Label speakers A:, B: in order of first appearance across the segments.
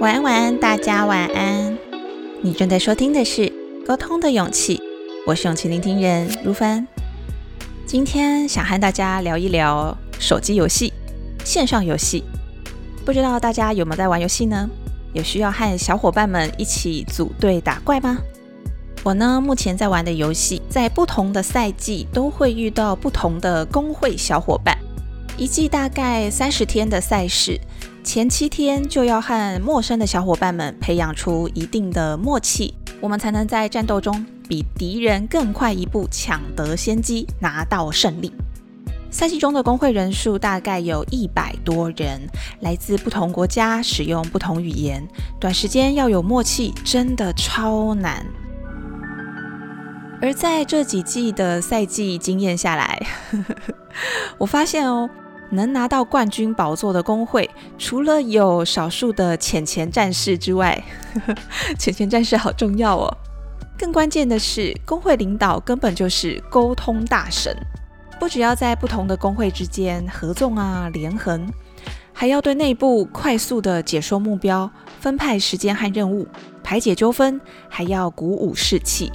A: 晚安，晚安，大家晚安。你正在收听的是《沟通的勇气》，我是勇气聆听人如凡。今天想和大家聊一聊手机游戏、线上游戏。不知道大家有没有在玩游戏呢？有需要和小伙伴们一起组队打怪吗？我呢，目前在玩的游戏，在不同的赛季都会遇到不同的工会小伙伴。一季大概三十天的赛事，前七天就要和陌生的小伙伴们培养出一定的默契，我们才能在战斗中比敌人更快一步，抢得先机，拿到胜利。赛季中的工会人数大概有一百多人，来自不同国家，使用不同语言，短时间要有默契，真的超难。而在这几季的赛季经验下来，我发现哦。能拿到冠军宝座的工会，除了有少数的浅钱战士之外，浅钱战士好重要哦。更关键的是，工会领导根本就是沟通大神，不只要在不同的工会之间合纵啊、连横，还要对内部快速的解说目标、分派时间和任务、排解纠纷，还要鼓舞士气。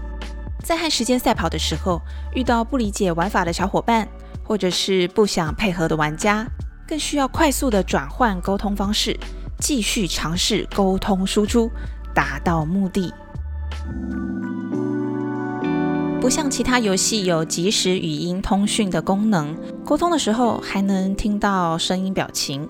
A: 在和时间赛跑的时候，遇到不理解玩法的小伙伴。或者是不想配合的玩家，更需要快速的转换沟通方式，继续尝试沟通输出，达到目的。不像其他游戏有即时语音通讯的功能，沟通的时候还能听到声音表情。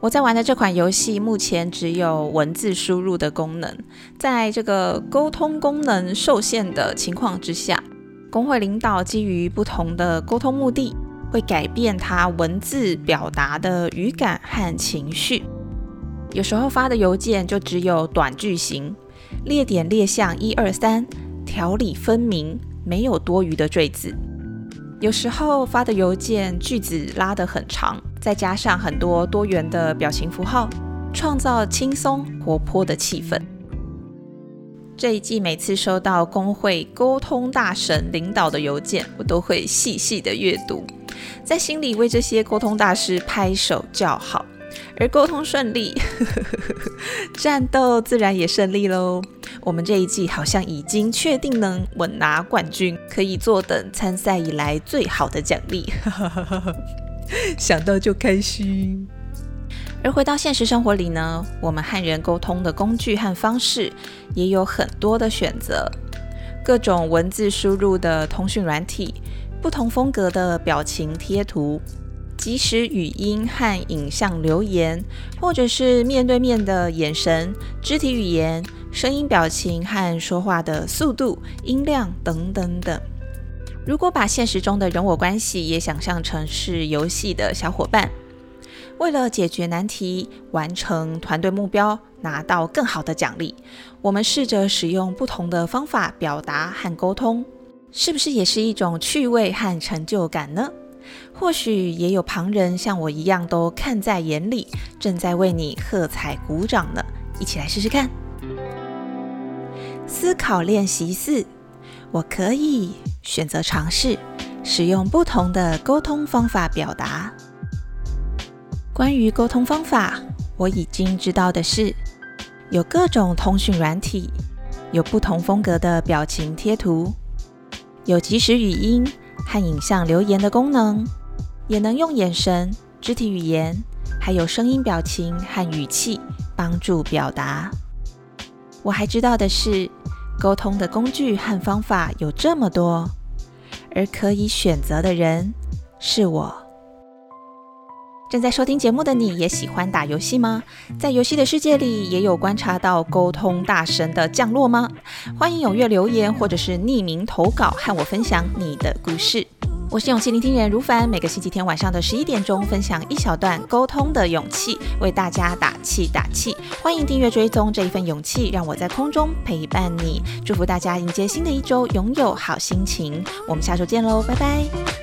A: 我在玩的这款游戏目前只有文字输入的功能，在这个沟通功能受限的情况之下。工会领导基于不同的沟通目的，会改变他文字表达的语感和情绪。有时候发的邮件就只有短句型，列点列项一二三，条理分明，没有多余的赘字。有时候发的邮件句子拉得很长，再加上很多多元的表情符号，创造轻松活泼的气氛。这一季每次收到工会沟通大神领导的邮件，我都会细细的阅读，在心里为这些沟通大师拍手叫好。而沟通顺利，战斗自然也顺利喽。我们这一季好像已经确定能稳拿冠军，可以坐等参赛以来最好的奖励，想到就开心。而回到现实生活里呢，我们和人沟通的工具和方式也有很多的选择，各种文字输入的通讯软体，不同风格的表情贴图，即时语音和影像留言，或者是面对面的眼神、肢体语言、声音表情和说话的速度、音量等等等。如果把现实中的人我关系也想象成是游戏的小伙伴。为了解决难题、完成团队目标、拿到更好的奖励，我们试着使用不同的方法表达和沟通，是不是也是一种趣味和成就感呢？或许也有旁人像我一样都看在眼里，正在为你喝彩鼓掌呢。一起来试试看。思考练习四：我可以选择尝试使用不同的沟通方法表达。关于沟通方法，我已经知道的是，有各种通讯软体，有不同风格的表情贴图，有即时语音和影像留言的功能，也能用眼神、肢体语言，还有声音表情和语气帮助表达。我还知道的是，沟通的工具和方法有这么多，而可以选择的人是我。正在收听节目的你也喜欢打游戏吗？在游戏的世界里，也有观察到沟通大神的降落吗？欢迎踊跃留言或者是匿名投稿，和我分享你的故事。我是勇气聆听人如凡，每个星期天晚上的十一点钟，分享一小段沟通的勇气，为大家打气打气。欢迎订阅追踪这一份勇气，让我在空中陪伴你。祝福大家迎接新的一周，拥有好心情。我们下周见喽，拜拜。